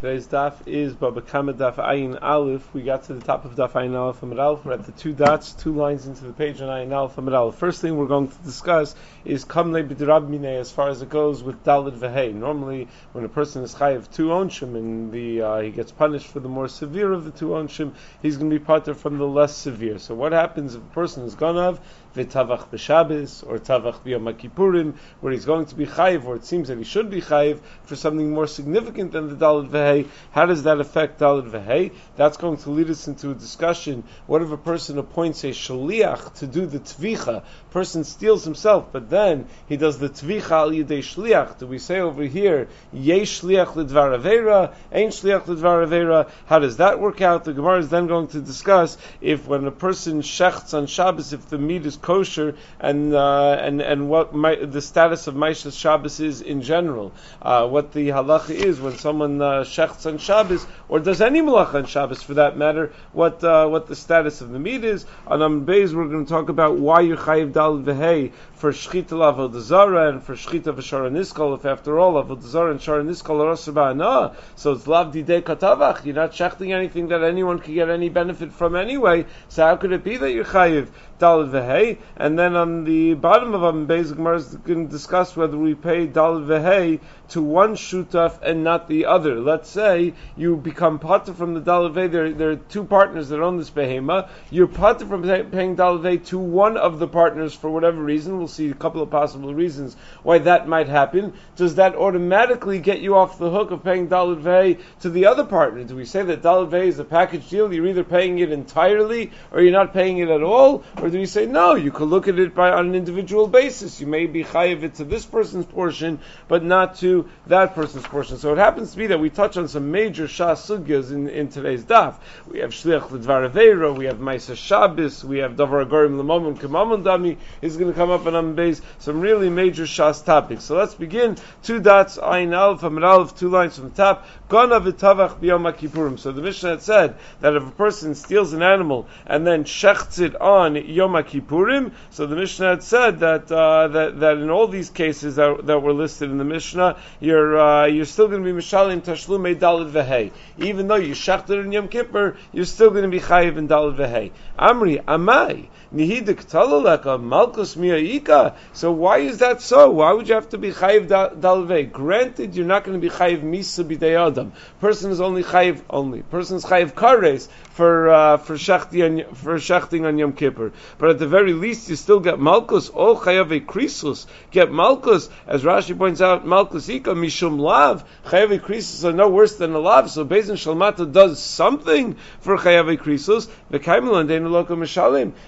Today's daf is Baba Kama Daf Ayin Aleph. We got to the top of Daf Ayin Aleph Amid Aleph. We're at the two dots, two lines into the page on Ayin Aleph Amid Aleph. First thing we're going to discuss is Kamle B'dirab Minei as far as it goes with Dalid Vehei. Normally, when a person is chayiv two onshim and the uh, he gets punished for the more severe of the two onshim, he's going to be parted from the less severe. So what happens if a person is ganav v'tavach b'Shabbos or tavach b'Yom Kippurim, where he's going to be chayiv, or it seems that he should be chayiv for something more significant than the Dalid Vehei? How does that affect Dalid Vehei? That's going to lead us into a discussion. What if a person appoints a shaliach to do the tvicha? Person steals himself, but then he does the tvicha al yidei shliach. Do we say over here, yesh shliach lidvar avera, ain't shliach lidvar avera? How does that work out? The Gemara is then going to discuss if when a person shechts on Shabbos, if the meat is kosher, and uh, and and what my, the status of Maishas Shabbos is in general. Uh, what the halacha is when someone uh, shechts on Shabbos, or does any malacha on Shabbos for that matter, what uh, what the status of the meat is. On Am we're going to talk about why you're chayiv dal v'hei for shchita avodah and for shchita v'shara niskol. If after all avodah and shara niskol are also so it's lav didei katavach. You're not shechting anything that anyone could get any benefit from anyway. So how could it be that you're chayiv Dalad Vehei, and then on the bottom of Am Beis, Gemara is going to discuss whether we pay Dalad Vehei to one shutaf and not the other. Let's say you become potter from the Dalad Vehei, there, there are two partners that own this behema, you're potter from paying Dalad Vehei to one of the partners for whatever reason, we'll see a couple of possible reasons why that might happen. Does that automatically get you off the hook of paying Dalad Vehei to the other partner? Do we say that Dalad Vehei is a package deal, you're either paying it entirely or you're not paying it at all? Or do we say no? You could look at it by on an individual basis. You may be chayiv it to this person's portion, but not to that person's portion. So it happens to be that we touch on some major shas sugyas in, in today's daf. We have shliach aveira, we have ma'isa shabbos, we have davar agorim k'mamon dami is going to come up in on some really major shas topics. So let's begin. Two dots, ayin alf, amid alf, two lines from the top. So the Mishnah had said that if a person steals an animal and then shechts it on Yom Kippurim. So the Mishnah had said that uh, that, that in all these cases that, that were listed in the Mishnah, you're uh, you're still going to be mishalim tashlumei dalid vehei. Even though you shachted in Yom Kippur, you're still going to be chayiv in dalid vehei. Amri amai nihidik talaleka malkus miyaika. So why is that so? Why would you have to be chayiv dalid vehei? Granted, you're not going to be chayiv misa b'dei adam. Person is only chayiv only. Person is chayiv kares for uh, for shachting for shachting on Yom Kippur but at the very least you still get malchus. All chayave krisus get malchus, as Rashi points out. Malchus ika mishum lav chayave krisus are no worse than a lav. So Bezin Shalmata does something for chayave krisus.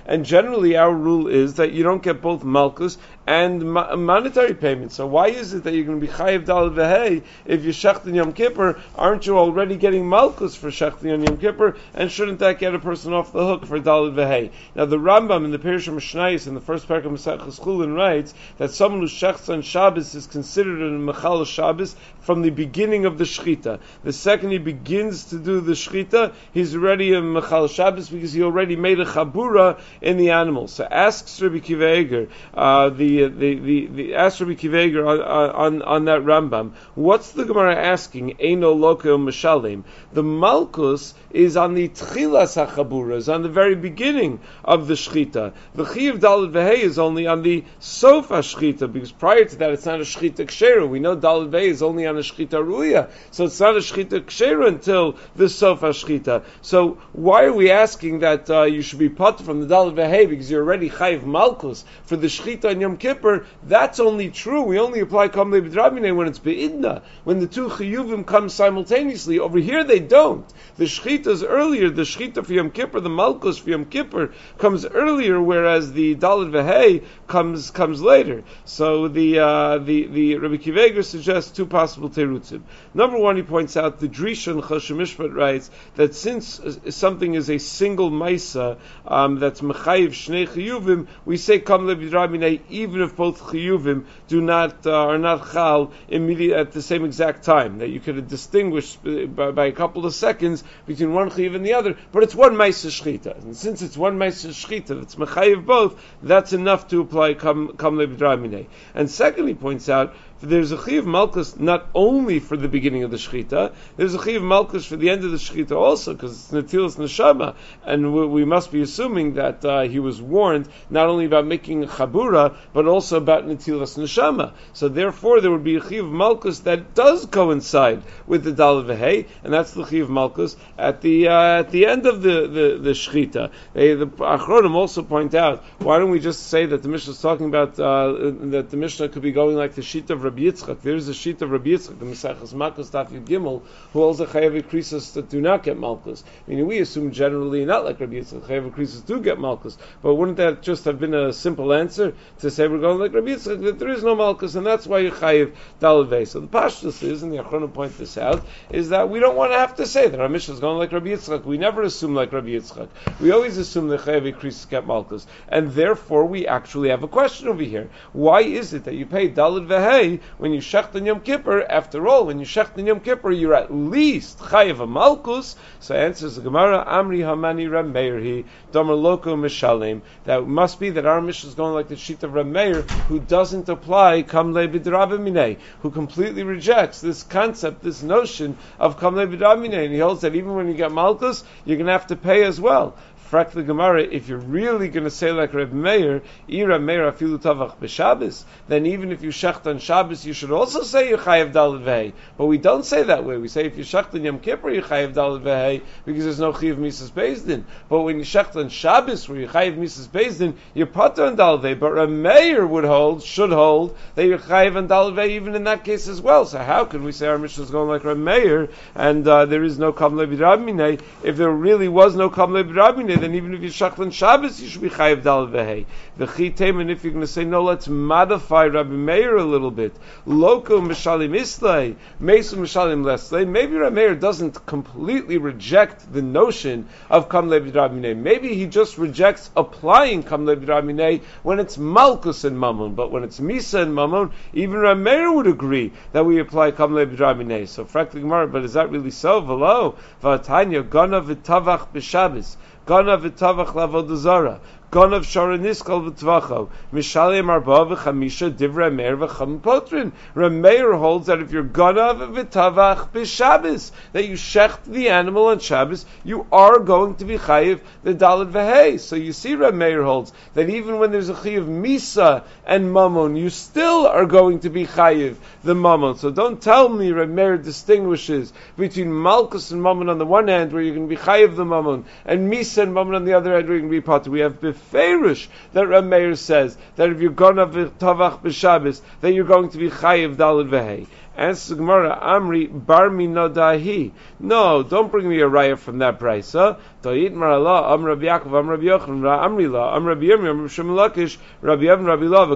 And generally, our rule is that you don't get both malchus and monetary payments. So why is it that you're going to be chayiv dal vehei if you shecht in Yom Kippur? Aren't you already getting malchus for shechting on Yom Kippur? And shouldn't that get a person off the hook for dal vehei? Now the Rambam in the Pirish Mishnayis in the first parak of Masechus Chulin writes that someone who shechts on Shabbos is considered a mechal Shabbos from the beginning of the shechita. The second he begins to do the shechita, he's already a mechal Shabbos because he already made a chabura in the animal. So asks Rabbi Kiva uh, the the the the, the ask Rabbi Akiva Eiger on, on on that Rambam. What's the Gemara asking? Eino loko mishalim. The Malkus is on the tchilas hachabura, on the very beginning of the shchita. The chiv dalad vehei is only on the sofa shchita because prior to that it's not a shchita kshera. We know dalad vehei is only on a shchita ruya, so it's not a shchita kshera until the sofa shchita. So why are we asking that uh, you should be put from the dalad vehei because you're already chayiv malchus for the shchita and Yom Kippur, that's only true. We only apply Kamle B'drabine when it's Be'idna, when the two Chiyuvim come simultaneously. Over here they don't. The Shechita is earlier, the Shechita for Yom Kippur, the Malkus for Yom Kippur comes earlier, whereas the Dalit Vehei comes comes later. So the uh, the the Rabbi Akiva Eiger suggests two possible terutzim. Number one, he points out the Drishan Chashemishpat writes that since something is a single Maisa um, that's Mechayiv Shnei Chiyuvim, we say Kamle B'drabine even even if both chiyuvim do not uh, are not chal immediately at the same exact time. That you could distinguish uh, by, by, a couple of seconds between one chiyuv and the other, but it's one ma'aser shchita. And since it's one ma'aser shchita, it's mechayiv both. That's enough to apply kam kam And secondly, points out there's a chiv malchus not only for the beginning of the shechita, there's a chiv malchus for the end of the shechita also, because it's natilas neshama, and we, we, must be assuming that uh, he was warned not only about making chabura, but also about natilas neshama. So therefore, there would be a chiv malchus that does coincide with the dalad v'hei, and that's the chiv malchus at the uh, at the end of the the, the shechita. They, the Achronim also point out why don't we just say that the Mishnah is talking about uh, that the Mishnah could be going like the sheet of Rabbi Yitzchak. There is a sheet of Rabbi Yitzchak, the Mesachas Malkus Daf Gimel, who holds a chayav krisis that do not get Malkus. Meaning we assume generally not like Rabbi Yitzchak, chayav krisis do get Malkus. But wouldn't that just have been a simple answer to say we're going like Rabbi Yitzchak that there is no Malkus and that's why you chayav dalvei. So the pashtus is, and the Achronim point this out, is that we don't want to have to say that our mission is going like Rabbi Yitzchak. We never assume like Rabbi Yitzchak. We always assume that chayav krisis get Malkus, and therefore we actually have a question over here. Why is it that you pay Dalid Vehei when you shecht on Yom Kippur? After all, when you shecht on Yom Kippur, you're at least chayav a Malkus. So answers the Gemara, Amri Hamani Rameirhi, Domer Loko Mishalim. That must be that our mission is going like the sheet of Rameir, who doesn't apply Kamle B'Drabimine, who completely rejects this concept, this notion of Kamle B'Drabimine, and he holds that even when you get malchus, you're going to have to pay as well. Frak the Gemara, if you're really going to say like Reb Meir, Ira Meir afilu tavach b'Shabbos, then even if you shecht on Shabbos, you should also say you chayav dalad. But we don't say that way. We say if you shecht on Yom Kippur, you chayav dalad because there's no chayav misas bezdin. But when you shecht on Shabbos, where you chayav misas bezdin, you're on dalad. But Reb Meir would hold, should hold that you're chayav on even in that case as well. So how can we say our mission is going like Reb Meir and uh, there is no kam levi if there really was no kam levi then even if you shachlan Shabbos, you should be chayiv dal vehe. The chitem, and if you're going to say no, let's modify Rabbi Meir a little bit. Loko mishalim islay, mesu mishalim leslay. Maybe Rabbi Meir doesn't completely reject the notion of kam levi Maybe he just rejects applying kam levi when it's malkus and mammon, but when it's misa and mammon, even Rabbi Meir would agree that we apply kam levi So, frankly, Gemara, but is that really so? V'lo, v'atanya, gana v'tavach b'Shabbos. Gana v'tavach lavodazara. Gonav Sharaniskal v'tvacho. Mishalim arba v'chamisha divra meir v'cham potrin. Rameir holds that if you're gonav v'tavach b'Shabbos, that you shecht the animal on Shabbos, you are going to be chayiv the dalad v'hei. So you see Rameir holds that even when there's a chayiv misa and mammon, you still are going to be chayiv the mammon. So don't tell me Rameir distinguishes between malchus and mammon on the one hand, where going to be chayiv the mammon, and misa and mammon on the other hand, where going to be potter. We have Ferish that Rameir says that if you're gonna tavach b'Shabbos, that you're going to be chayiv dalad vehay. Answers Gemara, Amri bar dahi. No, don't bring me a raya from that brisa. Am Yaakov, Am Yochanan, Amri la, Am Yirmi, Am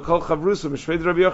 V'kol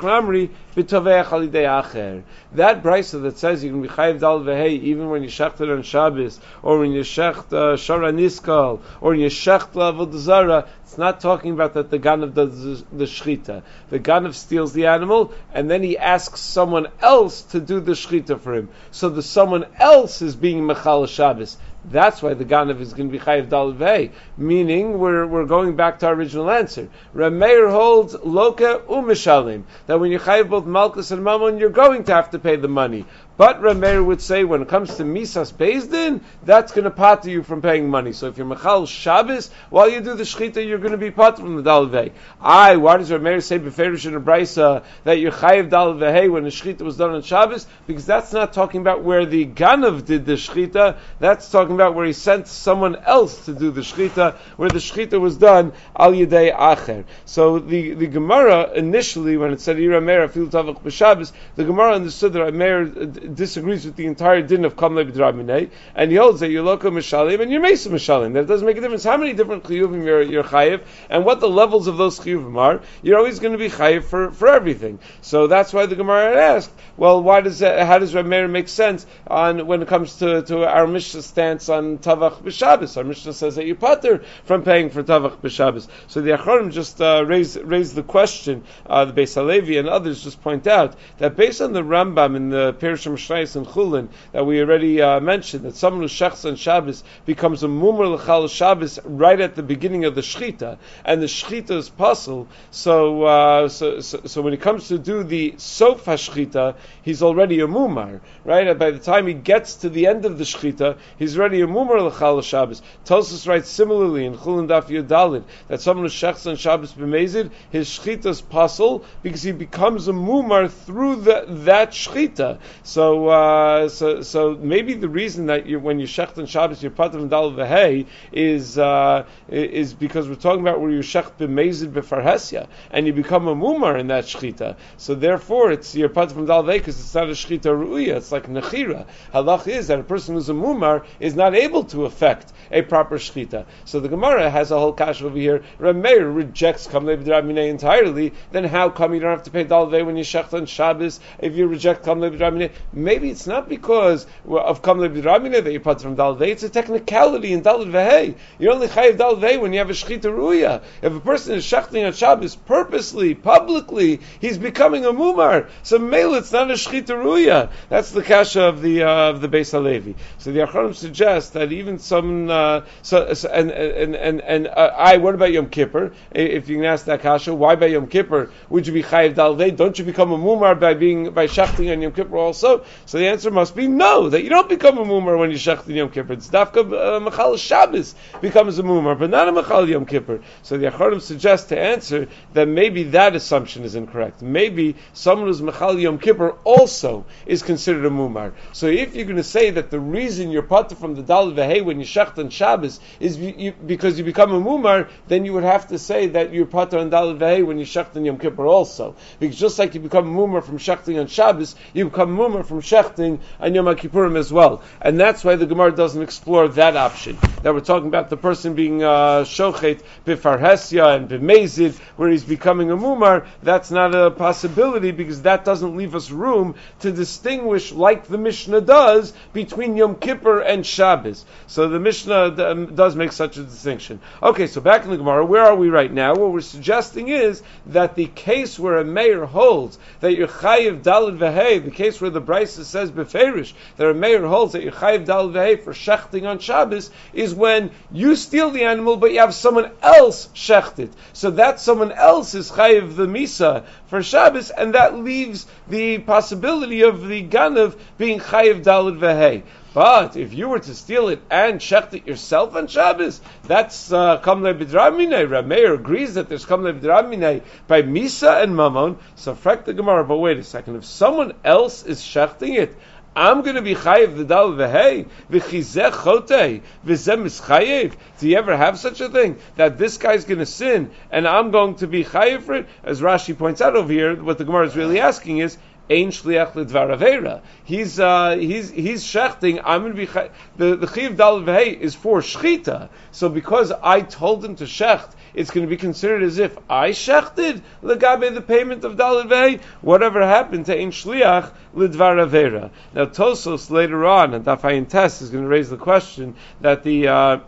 Amri, acher. That brisa that says you can be chayiv dal v'hei even when you shecht on Shabbos, or when you shecht uh, Shara Niskal, or when you shecht Avodah it's not talking about that the Ganav does the, shchita. The Ganav steals the animal, and then he asks someone else to do the shchita for him. So the someone else is being Mechal Shabbos. That's why the Ganav is going to be Chayiv Dal Vei. Meaning, we're, we're going back to our original answer. Rameir holds Loka Umishalim. That when you Chayiv both Malchus and Mammon, you're going to have to pay the money. But Rameir would say when it comes to Misas Bezdin, that's going to pater you from paying money. So if you're Mechal Shabbos, while you do the Shechita, you're going to be pater from the Dalvei. I, why does Rameir say Beferish in a Brisa that you're Chayiv Dalvei when the Shechita was done on Shabbos? Because that's not talking about where the Ganav did the Shechita, that's talking about where he sent someone else to do the Shechita, where the Shechita was done Al Yedei Acher. So the, the Gemara, initially, when it said Rameir Afil Tavach B'Shabbos, the Gemara understood that Rameir uh, disagrees with the entire din of Kam Levidraminei, and he holds that you're Loka Mishalim and you're Mesa Mishalim. That doesn't make a difference how many different Chiyuvim you're, you're Chayiv, and what the levels of those Chiyuvim are. You're always going to be Chayiv for, for everything. So that's why the Gemara asked, well, why does that, how does Rameir make sense on when it comes to, to our Mishnah stance on Tavach B'Shabbos? Our Mishnah says that you pater from paying for Tavach B'Shabbos. So the Acharim just uh, raise, raise the question, uh, the Beis Halevi and others just point out that based on the Rambam in the Perishim from Shnais and Chulin that we already uh, mentioned that someone who shechs on Shabbos becomes a mumar l'chal Shabbos right at the beginning of the shchita, and the shchita is puzzle. So, uh, so, so, so, when he comes to do the sof hashchita, he's already a mumar, right? And by the time he gets to the end of the shchita, he's already a mumar l'chal Shabbos. Tosus writes similarly in Chulin Daf Yudalid that someone who shechs on Shabbos b'mezid, his shchita is puzzle because he becomes a mumar through the, that shchita. So, uh, so, so maybe the reason that you, when you shecht on Shabbos, you're part of Dal V'Hei is, uh, is because we're talking about where you shecht b'mezid b'farhesia, and you become a mumar in that shchita. So therefore, it's you're part from Dal V'Hei because it's not a shchita ru'ya, it's like nechira. Halach is that a person who's a mumar is not able to affect a proper shchita. So the Gemara has a whole kash over here. Rameir rejects kamle b'drabminei entirely. Then how come you don't have to pay Dal when you shecht on Shabbos if you reject kamle b'drabminei? Maybe it's not because of kamle b'drabminei that you're part from Dal V'Hei. It's a technicality in Dal V'Hei. You're only chayiv Dal V'Hei when you have a shchita ru'ya. If a person is shechting on Shabbos purposely, publicly, he's becoming a mumar. So mele, it's not a shchita ruya. That's the kasha of the uh, of the Beis Halevi. So the Acharonim suggests that even some uh, so, so, and and and and uh, I. What about Yom Kippur? If you can ask that kasha, why by Yom Kippur would you be chayiv dalvei? Don't you become a mumar by being by shechting on Yom Kippur also? So the answer must be no. That you don't become a mumar when you shechting Yom Kippur. It's dafka uh, machal Shabbos becomes a mumar, but not a machal Yom Kippur. So the Acharonim suggests to answer that maybe that assumption is incorrect. Maybe someone who's machal Yom Kippur also is considered a mumar. So if you're going to say that the reason you're pata from the Dal Vehe when you shecht on Shabbos is because you become a mumar, then you would have to say that you're pata on Dal Vehe when you shecht on Yom Kippur also. Because just like you become a mumar from shechting on Shabbos, you become mumar from shechting on Yom Kippurim as well. And that's why the Gemara doesn't explore that option. That we're talking about the person being uh, shochet bifarhesia and bimezid, where he's becoming a mumar. That's not a possibility because that doesn't leave us room to distinguish, like the Mishnah does, between Yom Kippur and Shabbos. So the Mishnah um, does make such a distinction. Okay, so back in the Gemara, where are we right now? What we're suggesting is that the case where a mayor holds that you're chayiv dalid vehei, the case where the Brisa says beferish that a mayor holds that you're chayiv dalid vehei for shechting on Shabbos is when you steal the animal, but you have someone else shechted. So that someone else is chayiv the misa for Shabbos, and that leaves the possibility of the ganav being chayiv dalid vehei. But if you were to steal it and shecht it yourself on Shabbos, that's kamle uh, b'dramine. Rameir agrees that there's kamle b'dramine by Misa and Mammon. So frak the Gemara. But wait a second. If someone else is shechting it, I'm going to be chayiv the dal v'hei v'chizeh chotei v'zeh mischayiv. Do you ever have such a thing that this guy's going to sin and I'm going to be chayiv for it? As Rashi points out over here, what the Gemara is really asking is. Ein shliach ledvar He's uh, he's he's shechting. I'm going to be the the chiv dal is for shchita. So because I told him to shecht, it's going to be considered as if I shechted legabe the payment of v'hei. Whatever happened to ein shliach lidvar. Now Tosos later on and Dafayin Test is going to raise the question that the uh,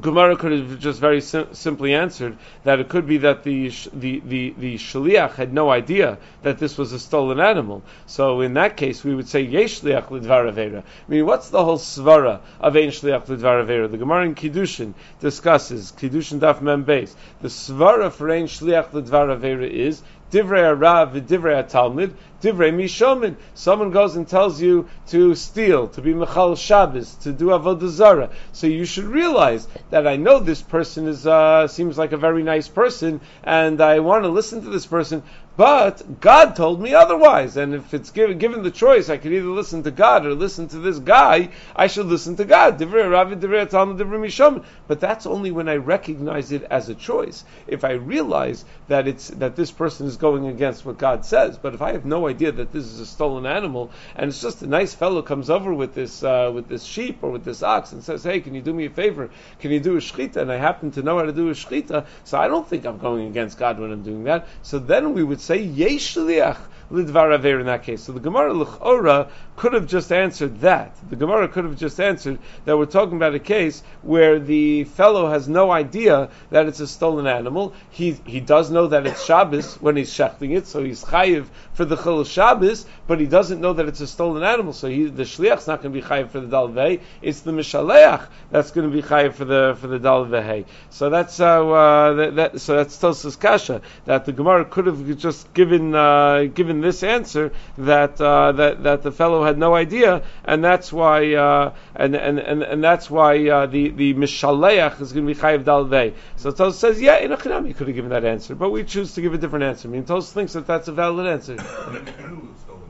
Gemara could have just very sim- simply answered that it could be that the, the, the, the shliach had no idea that this was a stolen animal. So in that case, we would say yesh shliach lidvar avera. I mean, what's the whole svara of ein shliach lidvar avera? The Gemara in Kiddushin discusses Kiddushin daf mem beis. The svara for ein shliach lidvar avera is divrei arav v'divrei talmud divrei mishomin. Someone goes and tells you to steal, to be mechal Shabbos, to do avodah zara. So you should realize that I know this person is uh, seems like a very nice person, and I want to listen to this person. But God told me otherwise, and if it's given, given the choice, I could either listen to God or listen to this guy. I should listen to God. But that's only when I recognize it as a choice. If I realize that it's that this person is going against what God says, but if I have no idea that this is a stolen animal and it's just a nice fellow comes over with this uh, with this sheep or with this ox and says, "Hey, can you do me a favor? Can you do a shchita?" and I happen to know how to do a shchita, so I don't think I'm going against God when I'm doing that. So then we would say yesh shliach lidvar aver in that case. So the Gemara l'chora could have just answered that. The Gemara could have just answered that we're talking about a case where the fellow has no idea that it's a stolen animal. He he does know that it's Shabbos when he's shechting it, so he's chayiv for the chil Shabbos, but he doesn't know that it's a stolen animal. So he, the shliach's not going to be chayiv for the dalvei. It's the mishaleach that's going to be chayiv for the for the dalvei. So that's how uh, that, that, so that's Tosas Kasha that the Gemara could have just given uh, given this answer that uh, that that the fellow had no idea, and that's why uh, and, and, and and that's why uh, the the mishaleach is going to be chayiv dalvei. So Tosas says, yeah, in a he could have given that answer, but we choose to give a different answer. I mean, Tosas thinks that that's a valid answer.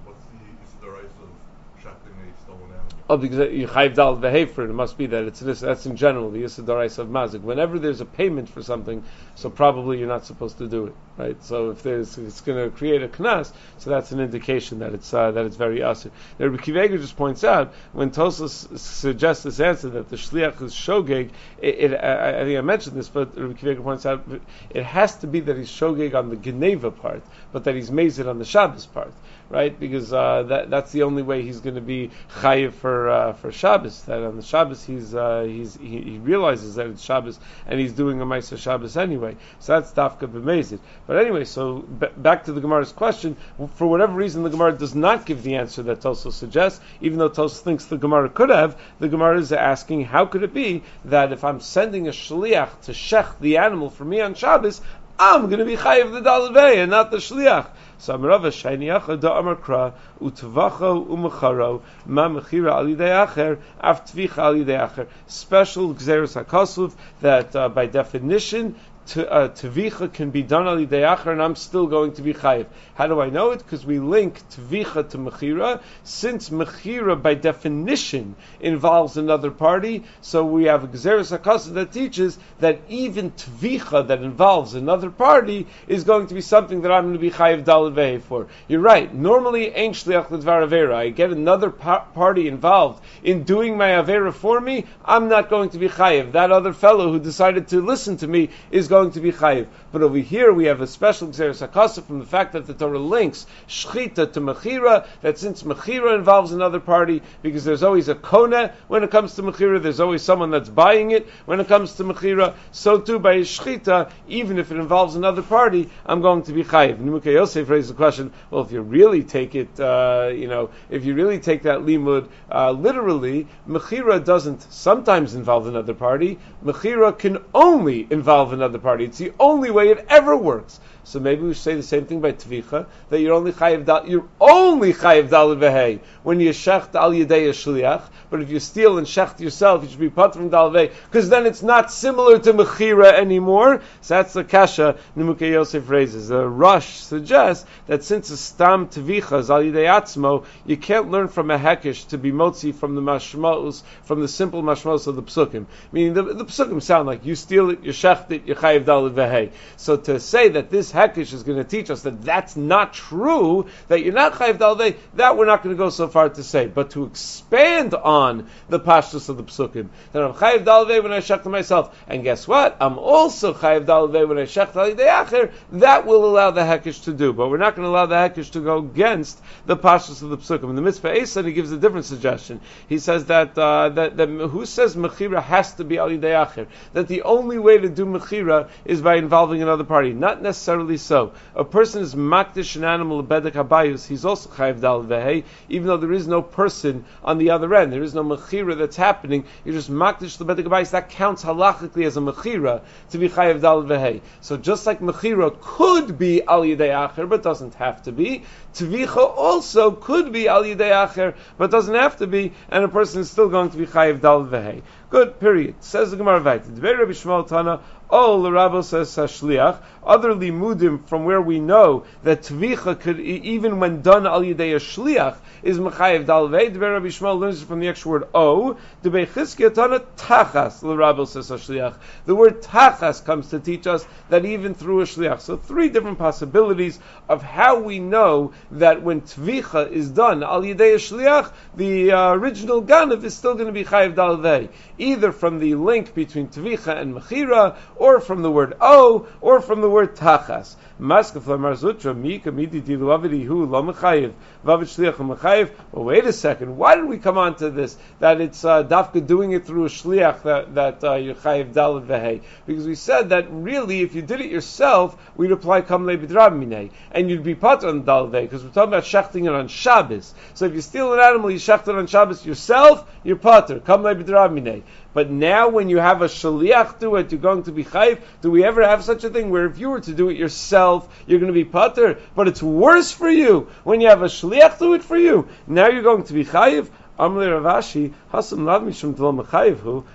Chayv dal it must be that it's this. That's in general the yisadarais of mazik. Whenever there's a payment for something, so probably you're not supposed to do it, right? So if there's, it's going to create a knas, so that's an indication that it's uh, that it's very asir. Now, Rabbi Akiva Eiger just points out when Tosos suggests this answer that the shliach is shogeg. It, it, I, I, think I mentioned this, but Rabbi Akiva Eiger points out it has to be that he's shogeg on the geneva part, but that he's mazed on the Shabbos part right? Because uh, that that's the only way he's going to be chayiv for uh, for Shabbos. That on the Shabbos he's uh, he's he, he, realizes that it's Shabbos and he's doing a Ma'aser Shabbos anyway. So that's dafka b'mezid. But anyway, so b- back to the Gemara's question. For whatever reason, the Gemara does not give the answer that Tosos suggests, even though Tosos thinks the Gemara could have. The Gemara is asking, how could it be that if I'm sending a shliach to shech the animal for me on Shabbos, I'm going to be chayiv the dalavei and not the shliach. So Amarava Shainiach da Amar Kra Utvacho Umacharo Ma Mechira Alidei Acher Av Tvicha Alidei Acher. Special Gzeres Hakasuv that uh, by definition Tvicha uh, can be done al acher, and I'm still going to be chayiv. How do I know it? Because we link Tvicha to Mechira. Since Mechira, by definition, involves another party, so we have a Gzeres HaKasa that teaches that even Tvicha that involves another party is going to be something that I'm going to be chayiv daliveh for. You're right. Normally, Ein Shliach Avera. I get another par- party involved in doing my Avera for me, I'm not going to be chayiv. That other fellow who decided to listen to me is going to be chayiv. But over here we have a special Xeris Hakasa from the fact that the Torah links Shchita to Mechira, that since Mechira involves another party, because there's always a Kona when it comes to Mechira, there's always someone that's buying it when it comes to Mechira, so too by Shchita, even if it involves another party, I'm going to be chayiv. Nimukei Yosef raised the question, well, if you really take it, uh, you know, if you really take that limud uh, literally, Mechira doesn't sometimes involve another party, Mechira can only involve another party. It's the only way it ever works. So maybe we say the same thing by Tvicha, that you're only chayiv dal, you're only chayiv dalid v'hei when you shecht al yedei shliach. But if you steal and shecht yourself, you should be put from dal because then it's not similar to mechira anymore. So that's the kasha Nimukei Yosef raises. The Rush suggests that since a stam Tvicha is al yedei atzmo, you can't learn from a hekish to be motzi from the mashmos, from the simple mashmos of the psukim. Meaning the, the psukim sound like you steal it, you shecht it, you chayiv dalid v'hei. So to say that this Hekish is going to teach us that that's not true, that you're not Chayiv Dalvei, that we're not going to go so far to say. But to expand on the pashtus of the psukim, that I'm Chayiv Dalvei when I shech to myself, and guess what? I'm also Chayiv Dalvei when I shech Acher, that will allow the Hekish to do. But we're not going to allow the Hekish to go against the pashtus of the psukim. In the mitzvah Esan, he gives a different suggestion. He says that, uh, that, that who says Mechira has to be Ali Acher? That the only way to do Mechira is by involving another party, not necessarily so. A person is makdish an animal bedek habayus, he's also chayiv dal vehe, even though there is no person on the other end. There is no mechira that's happening. You're just makdish the bedek habayus. That counts halachically as a mechira to be chayiv dal vehe. So just like mechira could be al yidei acher, but doesn't have to be, tvicha also could be al yidei acher, but doesn't have to be, and a person is still going to be chayiv dal vehe. Good, period. Says the Gemara Vayt. Rabbi Shmuel Tana, Oh, the Rabbi says Sashliach. Other limudim from where we know that tvicha could, even when done al yidei a shliach, is mechayev dalvei. The Rabbi Shmuel learns from the extra word o. The Bechizkiyatana tachas. The Rabbi says Sashliach. The word tachas comes to teach us that even through a shliach. So three different possibilities of how we know that when tvicha is done al yidei a shliach, the uh, original ganav is still going to be chayev dalvei, either from the link between tvicha and mechira or from the word o, or from the word tachas. Marzutra, Mika Midi Hu Lomachayev, Vavid Shliach. Well, wait a second. Why did we come on to this? That it's uh, Dafka doing it through a Shliach that, uh, you're Chayev Dalad Vehei. Because we said that really, if you did it yourself, we'd apply Kamle Minei. And you'd be pat on Dalad because we're talking about shechting it on Shabbos. So if you steal an animal, you shecht it on Shabbos yourself, you're pater. Kamle Minei. But now, when you have a shaliach do it, you're going to be chayiv. Do we ever have such a thing where if you were to do it yourself, you're going to be pater? But it's worse for you when you have a shaliach do it for you. Now you're going to be chayiv. Ravashi,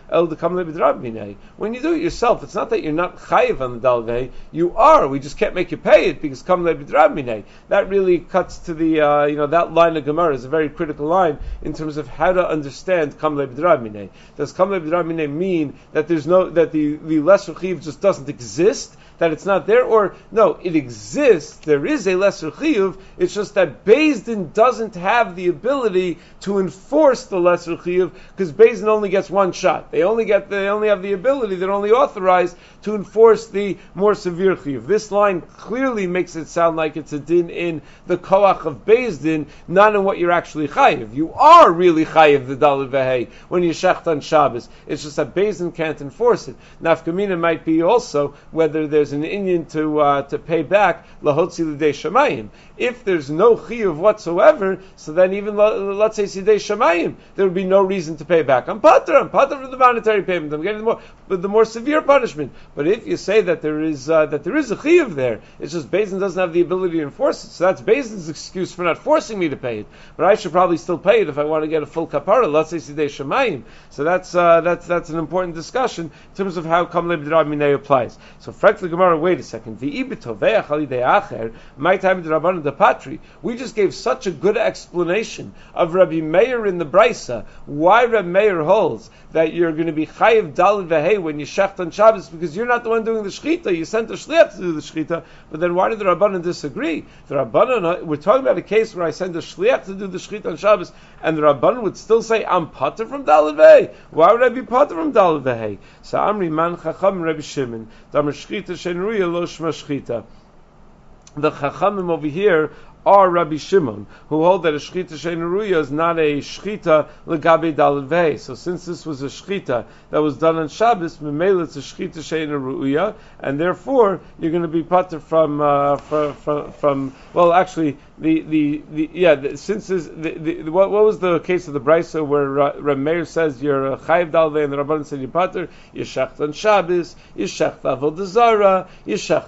El. When you do it yourself, it's not that you're not chayiv on the dalvei, you are. We just can't make you pay it because Kam Lebidrab Minei. That really cuts to the, uh, you know, that line of Gemara is a very critical line in terms of how to understand Kam Lebidrab Minei. Does Kam Lebidrab Minei mean that there's no, that the, the lesser chiv just doesn't exist? That it's not there, or no, it exists. There is a lesser chiyuv. It's just that Din doesn't have the ability to enforce the lesser chiyuv because Din only gets one shot. They only get they only have the ability. They're only authorized to enforce the more severe chiyuv. This line clearly makes it sound like it's a din in the koach of Din, not in what you're actually chayiv. You are really chayiv the dalid vehei when you shecht on Shabbos. It's just that Din can't enforce it. Nafkamina might be also whether there's there's an Indian to uh, to pay back lahotzi l'dei shamayim. If there's no chiyuv whatsoever, so then even let's say sidei shamayim, there would be no reason to pay back. I'm pater, I'm pater for the monetary payment. I'm getting the more the more severe punishment. But if you say that there is uh, that there is a chiyuv there, it's just Bezin doesn't have the ability to enforce it. So that's Bezin's excuse for not forcing me to pay it. But I should probably still pay it if I want to get a full kapara. Let's say sidei shamayim. So that's uh, that's that's an important discussion in terms of how kam applies. So frankly, Gemara, wait a second. The acher, my time the Rabbanan the Patri. We just gave such a good explanation of Rabbi Meir in the Brisa. Why Rabbi Meir holds that you're going to be chayiv dalid vehei when you shecht on Shabbos because you're not the one doing the shechita. You sent the shliach to do the shechita. But then why did the Rabbanan disagree? The Rabbanan, uh, we're talking about a case where I send the shliach to do the shechita on Shabbos, and the Rabbanan would still say I'm pater from dalid vehei. Why would I be pater from dalid vehei? So Amri man chacham Rabbi Shimon. Damar shechita shenruya lo shma shechita. The chachamim over here are Rabbi Shimon, who hold that a shchita shein is not a shchita legabe dalvei. So since this was a shchita that was done on Shabbos, it's a shchita shein and therefore you're going to be pater from, uh, from, from, from well, actually the the, the yeah the, since this, the, the, what, what was the case of the brisa where uh, Reb Meir says you're a chayiv dalvei and the Rabban said you pater yeshach on Shabbos yeshach avodah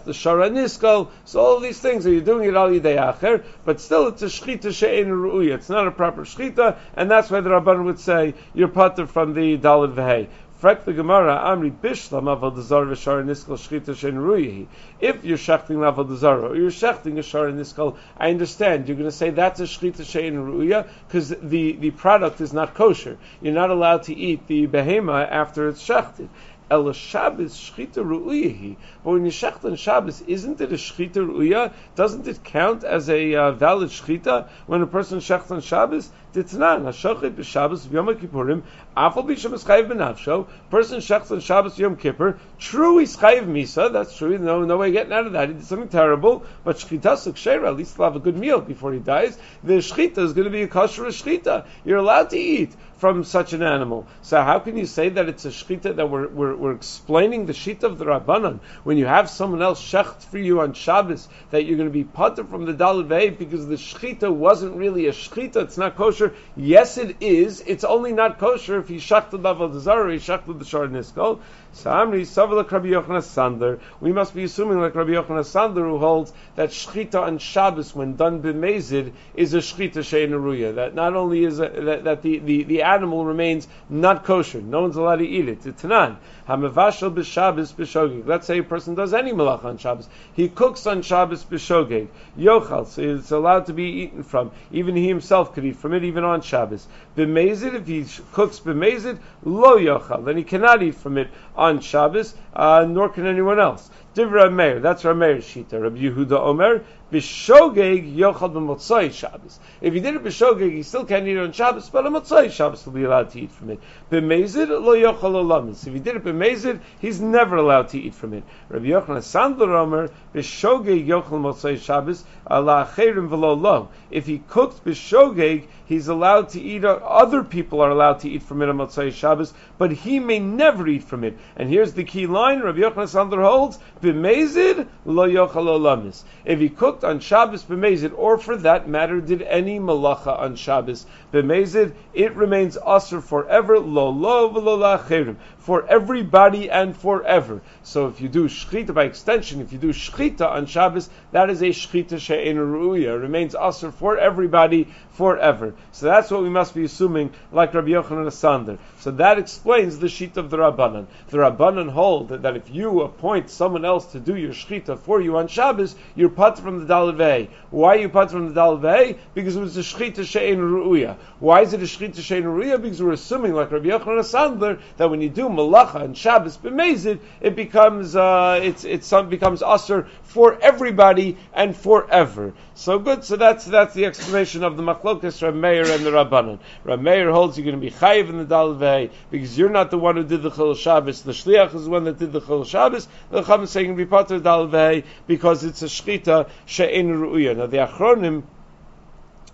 the shara niskal so all these things are you doing it all yidei acher? But still it's a shchita she'en ru'uya. It's not a proper shchita and that's why the Rabban would say you're pater from the dalad v'hei Frek the Gemara, Amri Bishlam Avodah V'Shar Niskal Shchita Shen Ruyihi. If you're shechting Avodah or you're shechting a Shar Niskal, I understand. You're going to say that's a Shchita Shen Ruya because the, the product is not kosher. You're not allowed to eat the behema after it's shechted. El Shabbos Shchita Ru'uyahi. But when you shecht on Shabbos, isn't it a Shchita Ru'uyah? Doesn't it count as a uh, valid Shchita when a person shecht on Shabbos? Ditnan, Hashachit b'Shabbos Yom Kippurim, Afal b'Shem Chayiv b'Nafsho, person shechts on Shabbos Yom Kippur, true he's Chayiv Misa, that's true, no, no way getting out of that, he did something terrible, but Shchita Suksheira, at least he'll have a good meal before he dies, the Shchita is going to be a kosher Shchita, you're allowed to eat from such an animal. So how can you say that it's a Shchita that we're, we're, we're explaining the Shita of the Rabbanan, when you have someone else shecht for you on Shabbos, that you're going to be putter from the Dalad because the Shchita wasn't really a Shchita, it's not kosher, kosher? Yes, it is. It's only not kosher if he shachted the zara, he shachted the shar niskol. Samri savala Rabbi Yochanan Sandler. We must be assuming like Rabbi Yochanan Sander, who holds that shchita on Shabbos when done b'mezid is a shchita she'enaruya. That not only is a, that, that the, the, the animal remains not kosher, no one's allowed to eat it. It's tanan hamavashal b'Shabbos b'shogeg. Let's say a person does any malach on Shabbos. He cooks on Shabbos b'shogeg. Yochal, so it's allowed to be eaten from. Even he himself could eat from it, even on Shabbos. B'mezid, if he cooks b'mezid, lo yochal, then he cannot eat from it on Shabbos, uh, nor can anyone else. Divra Meir, that's Meir's Shita. Rabbi Yehuda Omer, B'shogeg yochal b'motzai Shabbos. If he did it b'shogeg, he still can't eat it on Shabbos, but on motzai Shabbos will be allowed to eat from it. B'mezid lo yochal olamis. If he did it b'mezid, he's never allowed to eat from it. Rabbi Yochanan Sandler Omer b'shogeg yochal motzai Shabbos ala acherim v'lo lo. If he cooked b'shogeg, he's allowed to eat. Uh, other people are allowed to eat from it on motzai Shabbos, but he may never eat from it. And here's the key line: Rabbi Yochanan Sandler holds b'mezid lo yochal olamis. If he cooked on Shabbos b'mezid, or for that matter, did any malacha on Shabbos. B'mezid, it remains usher forever, lo lo v'lo for everybody and forever. So if you do shchita by extension, if you do shchita on Shabbos, that is a shchita she'en ru'uya. It remains usher for everybody forever. So that's what we must be assuming, like Rabbi Yochanan Asander. So that explains the sheet of the Rabbanan. The Rabbanan hold that, that if you appoint someone else to do your shchita for you on Shabbos, you're put from the Dalavei. Why are you put from the Dalavei? Because it was a shchita she'en ru'uya. Why is it a shchita she'en ru'uya? Because we're assuming, like Rabbi Yochanan Asandler, that when you do malacha and Shabbos b'mezid, it becomes uh, it's it's some becomes usher for everybody and forever. So good. So that's that's the explanation of the machlokas Rav Meir and the Rabbanan. Rav Meir holds you're going to be chayiv in the dalvei because you're not the one who did the chil Shabbos. The shliach is the one that did the chil Shabbos. The chacham is saying of dalvei because it's a shchita she'en ru'uya. Now the achronim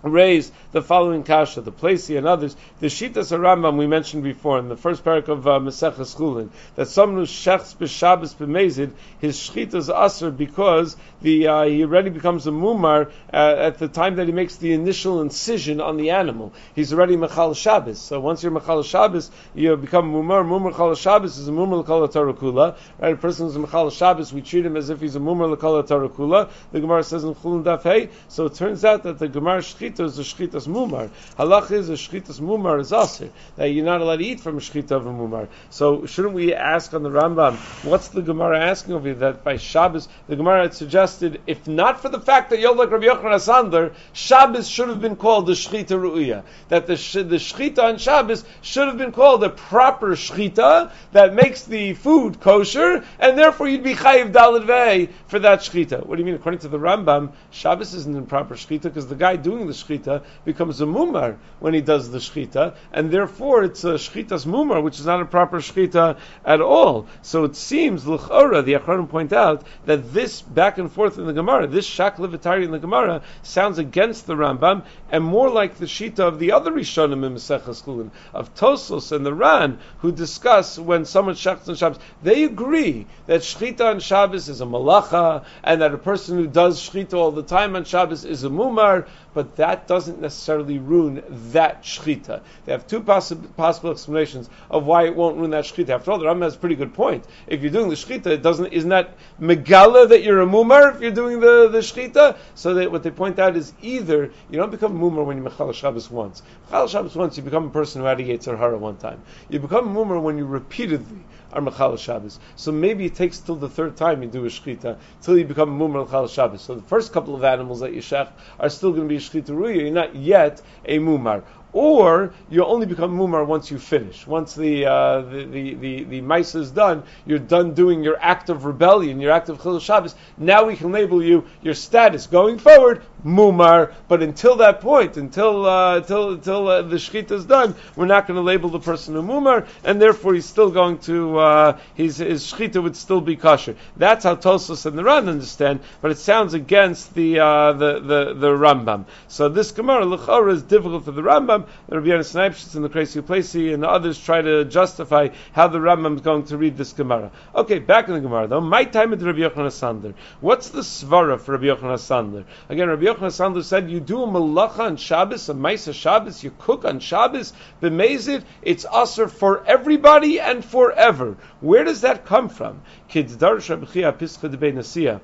raise the following kasha, the Placey and others, the Shitas Rambam we mentioned before in the first parak of uh, Maseches Chulin, that someone who shechs b'Shabbos b'mezid, his shchita is aser because the uh, he already becomes a mumar uh, at the time that he makes the initial incision on the animal. He's already mechal Shabbos. So once you're mechal Shabbos, you become mumar. Mumar chal Shabbos is a mumar l'kol tarakula. Right, a person who's mechal Shabbos, we treat him as if he's a mumar l'kol tarakula. The Gemara says in Chulin Daf Hey. So it turns out that the Gemara shchita is a shchitas mumar. Halach is a shchitas mumar is aser that you're not allowed to eat from a shchita of a mumar. So shouldn't we ask on the Rambam what's the Gemara asking over here that by Shabbos the Gemara had suggested if not for the fact that Yolak Rabbi Yochanan Asander Shabbos should have been called the shchita ru'uya that the the shchita on Shabbos should have been called a proper shchita that makes the food kosher and therefore you'd be chayiv dalad vei for that shchita. What do you mean? According to the Rambam, Shabbos isn't in proper shchita because the guy doing the shchita becomes a mumar when he does the shchita, and therefore it's a shchita's mumar, which is not a proper shchita at all. So it seems, l'chora, the Achronim point out, that this back and forth in the Gemara, this shak levitari in the Gemara, sounds against the Rambam, and more like the shita of the other Rishonim in Maseches of Tosos and the Ran, who discuss when someone shechs on Shabbos, they agree that shchita on Shabbos is a malacha, and that a person who does shchita all the time on Shabbos is a mumar, but that doesn't necessarily ruin that shchita. They have two possi- possible explanations of why it won't ruin that shchita. After all, the Rambam has a pretty good point. If you're doing the shchita, it doesn't isn't that megala that you're a mumar if you're doing the, the shchita? So that what they point out is either you don't become a mumar when you mechal Shabbos once. Mechal Shabbos once, you become a person who had a Yetzer Hara one time. You become a mumar when you repeatedly are Mechal Shabbos. So maybe it takes till the third time you do a Shechita, till you become a Mumar Mechal Shabbos. So the first couple of animals that you shech are still going to be Shechita Ruya, you're not yet a Mumar or you only become mumar once you finish. Once the uh, the the the, the mice is done, you're done doing your act of rebellion, your act of chilul Shabbos. Now we can label you your status going forward mumar. But until that point, until uh, until until uh, the shechita is done, we're not going to label the person a mumar, and therefore he's still going to uh, his his shechita would still be kosher. That's how Tosos and the Ran understand, but it sounds against the uh, the, the the Rambam. So this Gemara lechora is difficult for the Rambam. The Rabbi Snipes and the Crazy Placey and the others try to justify how the Rambam is going to read this Gemara. Okay, back in the Gemara though. My time at Rabbi Yochanan Sander. What's the svara for Rabbi Yochanan Sander? Again, Rabbi Yochanan Sander said you do a malacha on Shabbos, a maisa Shabbos, you cook on Shabbos, b'mezid, it's usher for everybody and forever. Where does that come from? Kids Darsh Rabbi Pischa de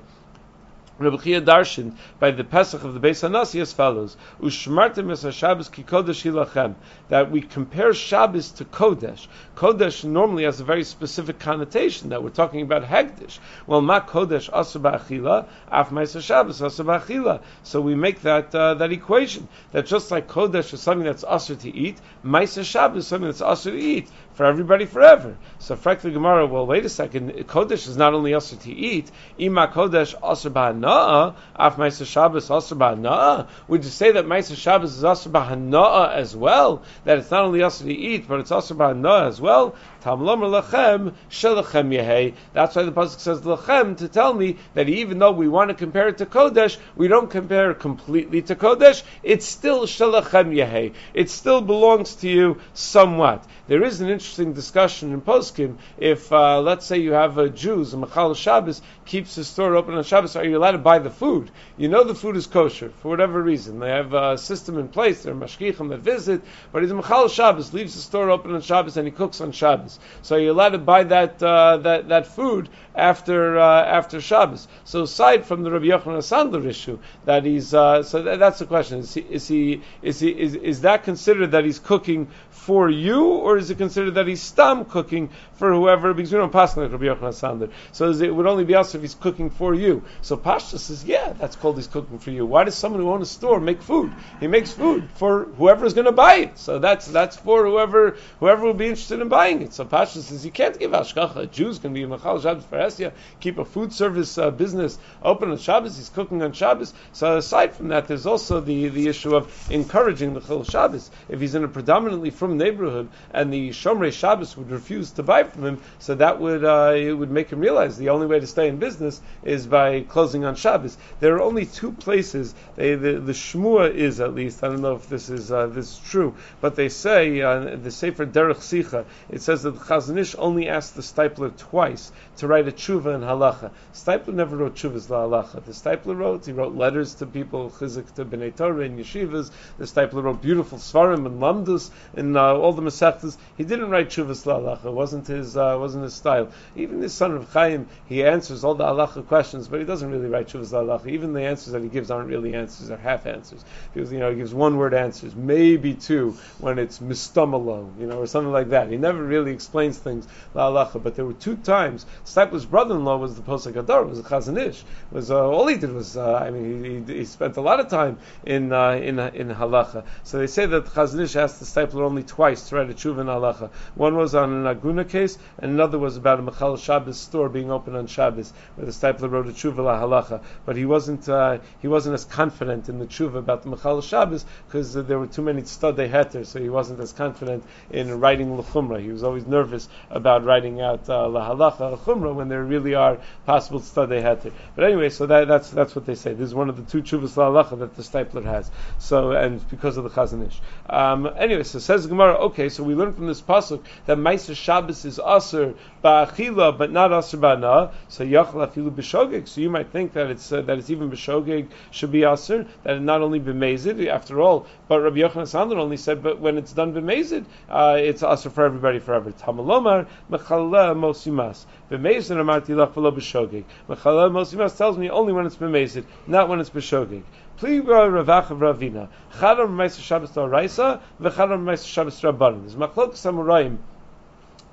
Rabbi Chia darshan by the Pesach of the Beis Hanasi as follows: Ushmartem es Shabbos ki kodesh hilachem. That we compare Shabbos to Kodesh. Kodesh normally has a very specific connotation that we're talking about Hegdish. Well, ma Kodesh asa ba'achila, af ma'isa Shabbos asa ba'achila. So we make that uh, that equation that just like Kodesh is something that's usher to eat, ma'isa Shabbos is something that's usher to eat for everybody forever. So frankly, Gemara, well, wait a second. Kodesh is not only also to eat. Ima Kodesh also ba'ana'a, af Maisa Shabbos also ba'ana'a. Would you say that Maisa Shabbos is also ba'ana'a as well? That it's not only also to eat, but it's also ba'ana'a as well? Shelachem yehei. That's why the pasuk says lachem to tell me that even though we want to compare it to Kodesh, we don't compare it completely to Kodesh. It's still shelachem yehei. It still belongs to you somewhat. There is an interesting discussion in Poskim. If, uh, let's say you have a Jews, a Machal Shabbos, keeps his store open on Shabbos, are you allowed to buy the food? You know the food is kosher, for whatever reason. They have a system in place, there are mashkichim that visit, but he's a Machal Shabbos, leaves the store open on Shabbos, and he cooks on Shabbos. So you're allowed to buy that, uh, that, that food after, uh, after Shabbos. So aside from the Rabbi Yochanan Sandler issue, that he's, uh, so that, that's the question. Is he, is he, is he, is, is that considered that he's cooking for you, or is it considered that he's stam cooking for whoever? Because we don't pass like Rabbi Yochanan Sander. So it would only be us if he's cooking for you. So Pashta says, yeah, that's called he's cooking for you. Why does someone who owns a store make food? He makes food for whoever is going to buy it. So that's that's for whoever whoever will be interested in buying it. So Pashta says you can't give ashkacha. Jew's can be a machal Shabbos for keep a food service uh, business open on Shabbos. He's cooking on Shabbos. So aside frum that, there's also the, the issue of encouraging the chil Shabbos. If he's in a predominantly from neighborhood and the Shomrei Shabbos would refuse to buy from him, so that would uh, it would make him realize the only way to stay in business is by closing on Shabbos. There are only two places. They, the the Shmua is at least. I don't know if this is uh, this is true, but they say uh, the Sefer Derech Sicha. It says that the Chazon Ish only asked the steipler twice to write a tshuva in halacha. Steipler never wrote tshuvas la halacha. The steipler wrote he wrote letters to people chizik to bnei Torah and yeshivas. The steipler wrote beautiful svarim and lamdus and uh, all the Masechtas. He didn't write Shuvas Halacha. It wasn't his uh, wasn't his style. Even his son of Chaim, he answers all the halacha questions, but he doesn't really write Shuvas Halacha. Even the answers that he gives aren't really answers; they're half answers. Because you know he gives one word answers, maybe two when it's mistamalo, you know, or something like that. He never really explains things la halacha. But there were two times. Steipler's brother-in-law was the Posek Hador, was a Chazon Ish. Was uh, all he did was uh, I mean he, he, spent a lot of time in uh, in in halacha. So they say that Chazon Ish asked the Steipler only twice to write a tshuva in halacha. One was on an aguna case, and another was about a Machal Shabbos store being open on Shabbos, where the Steipler wrote a tshuva la halacha. But he wasn't uh, he wasn't as confident in the tshuva about the Machal Shabbos because there were too many stadei heter, so he wasn't as confident in writing lechumra. He was always nervous about writing out uh, la lechumra when there really are possible stadei heter. But anyway, so that, that's that's what they say. This is one of the two tshuvas la halacha that the Steipler has. So and because of the Chazon Ish. Um, anyway, so says Gemara. Okay, so we learn from this pasuk that Ma'aseh Shabbos is aser ba'achila, but not aser ba'na. So yachal afilu b'shogeg. So you might think that it's uh, that it's even b'shogeg should be aser. That it not only b'mezid after all, but Rabbi Yochanan Sandler only said, but when it's done b'mezid, uh, it's aser for everybody forever. Tamalomar mechala mosimas. B'mezid amarti lach v'lo b'shogeg. Mechala mosimas tells me only when it's b'mezid, not when it's b'shogeg. Pliga Ravach of Ravina. Chadam Ma'aseh Shabbos Raisa, v'chadam Ma'aseh Shabbos Rabbanim. There's Machlokes Amoraim.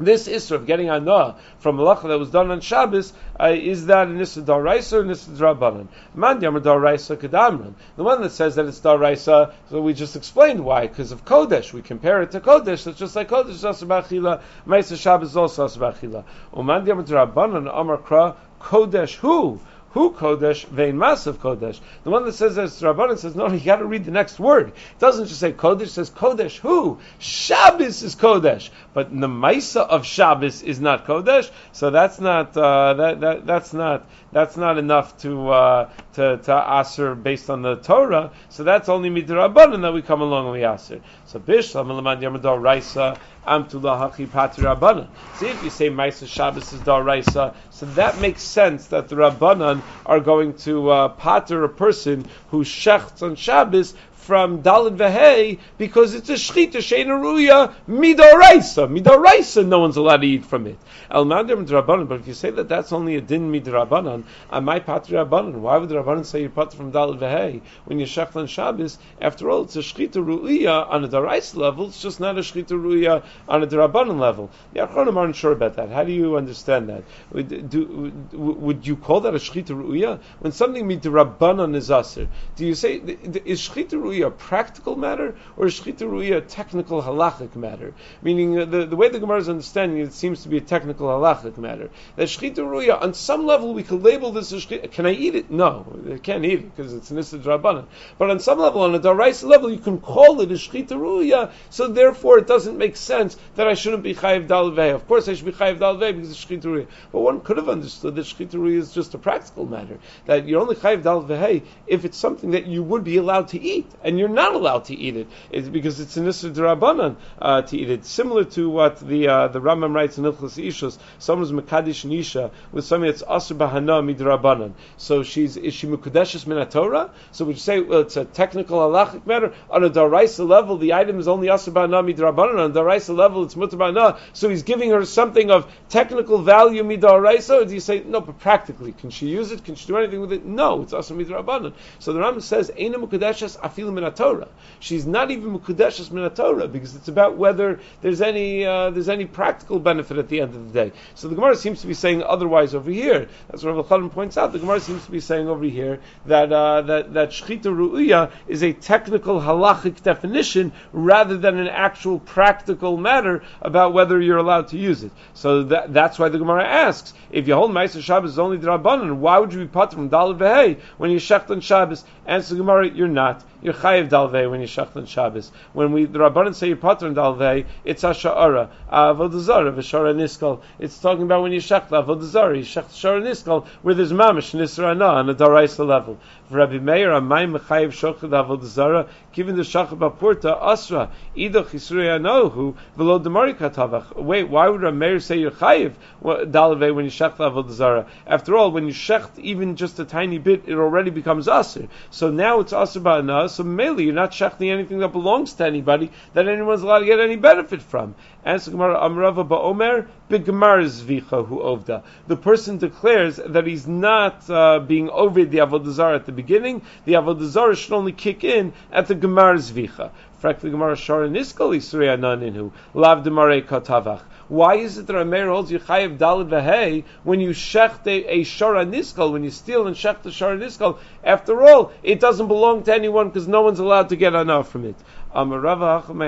This Isra of getting Anah from Malacha that was done on Shabbos, uh, is that an Isra Daraisa or an Isra Drabanan? Man Daraisa. The one that says that it's Daraisa, so we just explained why, because of Kodesh. We compare it to Kodesh, it's just like Kodesh is Asabachila, Ma'aseh Shabbos is also Asabachila. Uman Drabanan Amar Kra Kodesh who? Who Kodesh, Vein Massive Kodesh. The one that says as Rabbanan says, no, you got to read the next word. It doesn't just say Kodesh, it says Kodesh. Who? Shabbos is Kodesh. But the Maisa of Shabbos is not Kodesh, so that's not, uh, that, that, that's not, that's not enough to, uh, to, to Aser based on the Torah. So that's only Midrabanan that we come along and we Aser. So Bish, Lamalabad Yamador Raisa, Amtulahachi Patri Rabbanan. See, if you say Maisa Shabbos is Daraisa, so that makes sense that the Rabbanan are going to uh, pater a person who shechts on Shabbos from Dalid Vehei because it's a shchita sheina ruya midoraisa. Midoraisa, no one's allowed to eat from it. El mandir midrabanan. But if you say that that's only a din midrabanan, uh, am I patri rabbanan? Why would the rabbanan say you pater from Dalid Vehei when you're on Shabbos? After all, it's a shchita ruya on a daraisa level. It's just not a shchita ruya on a drabanan level. The Achronim aren't sure about that. How do you understand that? Would, do, would you call that a shchita ruya when something midrabanan is aser? Do you say is shchita ruya a practical matter or is shchita ruya a technical halachic matter? Meaning uh, the, the way the Gemara is understanding it seems to be a technical halachic matter. That shchita ruya on some level we could label this as shchita. Can I eat it? No, I can't eat it because it's an drabanan. But on some level, on a daraisa level, you can call it a shchita ruya. So therefore, it doesn't make sense that I shouldn't be chayiv dalvei. Of course, I should be chayiv dalvei because it's shchita ruya. But one could have understood that shchita ruya is just a practical matter. That you're only chayiv dalvei if it's something that you would be allowed to eat, and you're not allowed to eat it. It's because it's an issa drabanan uh, to eat it. Similar to what the uh, the Rambam writes in Ilchus Ishus. Someone's mekadesh nisha with something that's asur bahana midrabanan. So she's is she mekudeshes min Torah? So would you say well, it's a technical halachic matter on a daraisa level? The item is only asur bahana midrabanan. On a daraisa level, it's mutar So he's giving her something of technical value midaraisa. Or do you say no? But practically, can she use it? Can she do anything with it? No, it's asur midrabanan. So the Rambam says ena mekudeshes min Torah. She's not even mekudeshes min Torah because it's about whether there's any uh, there's any practical benefit at the end of the day. So the Gemara seems to be saying otherwise over here. That's what Rav Chaim points out. The Gemara seems to be saying over here that uh, that that shchita ru'uya is a technical halachic definition rather than an actual practical matter about whether you're allowed to use it. So that, that's why the Gemara asks if you hold Ma'aseh Shabbos only drabanan, why would you be put from Dalad when you shecht on Shabbos? Answer the Gemara, you're not. You're chayiv dalvei when you shecht on Shabbos. When we the Rabbanan say you're pater on dalvei, it's asha'ara avodazara v'shara niskal. It's talking about when you shecht avodazara, you shecht shara niskal, where there's mamish nisrana on a daraisa level. Rabbi Meir, Amayim Mechayiv Shochad Avodah given the Shachab Bapurta Asra, Idoch Yisrei Anohu, Velo Demari Katavach. Wait, why would Rabbi Meir say you're Chayiv Dalave when you shecht Avodah After all, when you shecht even just a tiny bit, it already becomes Asr. So now it's Asr Ba'ana, so mainly you're not shechting anything that belongs to anybody that anyone's allowed to get any benefit from. Answer Gemara Amrava Ba'omer B'Gemar Zvicha Hu Ovda. The person declares that he's not uh, being over the Avodah at the beginning. Beginning, the Avodah should only kick in at the Gemar Zvicha. Frankly, Gemara Shara Niskal Yisrei Ananinu Lav Demare Katavach. Why is it that Rameir holds you chayiv dalid v'hei when you shecht a, a shara niskal, when you steal and shecht a shara niskal? After all, it doesn't belong to anyone because no one's allowed to get enough from it. Amarava hacham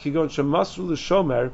kigon b'bei shomer.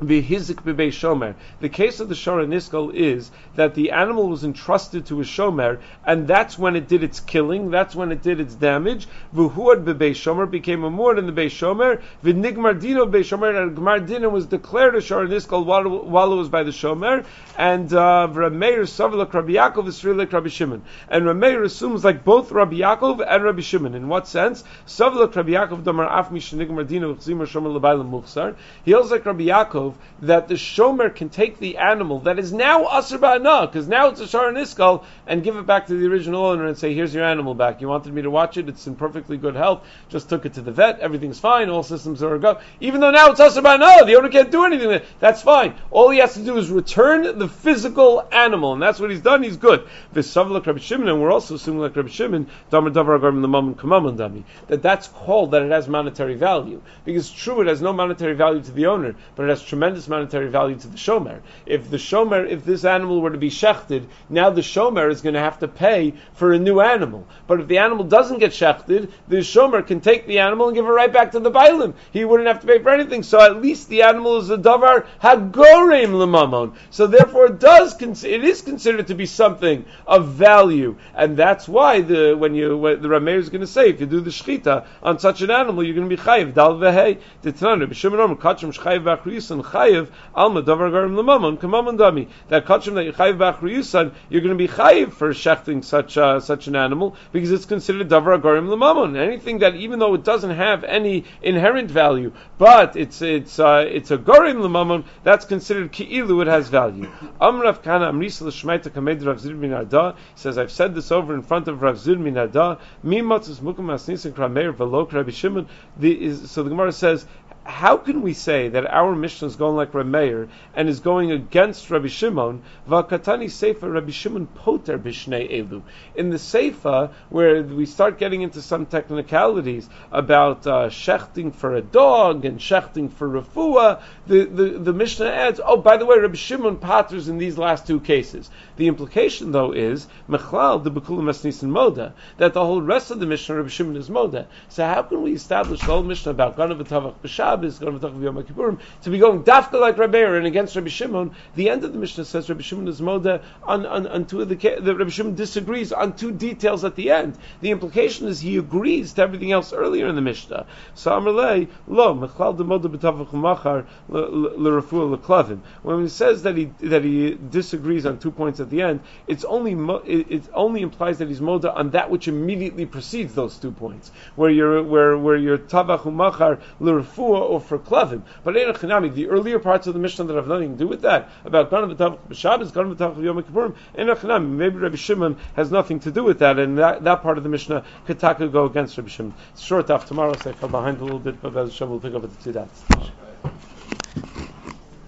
The case of the shora niskal is that the animal was entrusted to a shomer, and that's when it did its killing. That's when it did its damage. V'huad b'bei shomer became a mord in the bei shomer. V'nigmar dino bei shomer. And gmar dino was declared a shora niskal while, it was by the shomer. And uh, Rameir savilak Rabbi Yaakov is like Rabbi Shimon. And Rameir assumes like both Rabbi Yaakov and Rabbi Shimon. In what sense? Rabbi Yaakov chzimar shomer. He holds like Rabbi Yaakov that the shomer can take the animal that is now Aser ba'ana, because now it's a Sharon niskal, and give it back to the original owner and say, here's your animal back. You wanted me to watch it, it's in perfectly good health, just took it to the vet, everything's fine, all systems are a go. Even though now it's Aser ba'ana, the owner can't do anything. That's fine. All he has to do is return the physical animal, and that's what he's done, he's good. V'savlak Rabbi Shimon, and we're also assuming like Rabbi Shimon, damar davar agarim l'mam kamam dami, that that's called that it has monetary value. Because true, it has no monetary value to the owner, but it has tremendous monetary value to the shomer. If the shomer, if this animal were to be shechted, now the shomer is going to have to pay for a new animal. But if the animal doesn't get shechted, the shomer can take the animal and give it right back to the bailim. He wouldn't have to pay for anything. So at least the animal is a davar hagorim lemamon. So therefore, it does it is considered to be something of value, and that's why the when you when the Rameir is going to say if you do the shchita on such an animal, you're going to be chayiv dal vehei. Tanan B'Shimon Kachim Shchayiv B'Achriyisan Chayiv alma davar garim lemamon kamamon dami. That kachim that you chayiv b'achriyusan, you're going to be chayiv for shechting such uh, such an animal because it's considered davar garim lemamon. Anything that even though it doesn't have any inherent value, but it's it's uh, it's a garim lemamon, that's considered ki'ilu. It has value. Amrav kana amrisa l'shmeita kamed Rav Zir bin Arda says I've said this over in front of Rav Zir bin Arda. Mi matzis mukum asnisin krameir v'lo Rabbi Shimon. So the Gemara says how can we say that our Mishnah is going like Rabbi Meir and is going against Rabbi Shimon? Vakatani Seifa Rabbi Shimon Poter Bishnei Elu. In the Seifa, where we start getting into some technicalities about uh, shechting for a dog and shechting for refuah, the, the, the Mishnah adds, oh, by the way, Rabbi Shimon paters in these last two cases. The implication, though, is Mechlal the Bekulim Esnisin Moda, that the whole rest of the Mishnah, Rabbi Shimon is Moda. So how can we establish the whole Mishnah about Ganav Tavach B'Shabbos, Ganav Tavach Yom Kippurim, to be going dafka like Rabbi and against Rabbi Shimon? The end of the Mishnah says Rabbi Shimon is Moda on, on, on two of the, the Rabbi Shimon disagrees on two details at the end. The implication is he agrees to everything else earlier in the Mishnah. So Amalei, lo, Mechlal de Moda B'Tavach Machar L'Rafua L'Klavim. When he says that he, that he disagrees on two points at the end, it's only, it, it only implies that he's Moda on that which immediately precedes those two points, where you're, where, where you're Tavach Umachar L'Rafua or for Klavim. But in Chinami, the earlier parts of the Mishnah that have nothing to do with that, about Ganav Tavach B'Shabbos, Ganav Tavach Yom Kippurim, in Chinami, maybe Rabbi Shimon has nothing to do with that, and that, that part of the Mishnah could go against Rabbi Shimon. Short off tomorrow, so I fell behind a little bit, but Hashem will pick up at the two dots.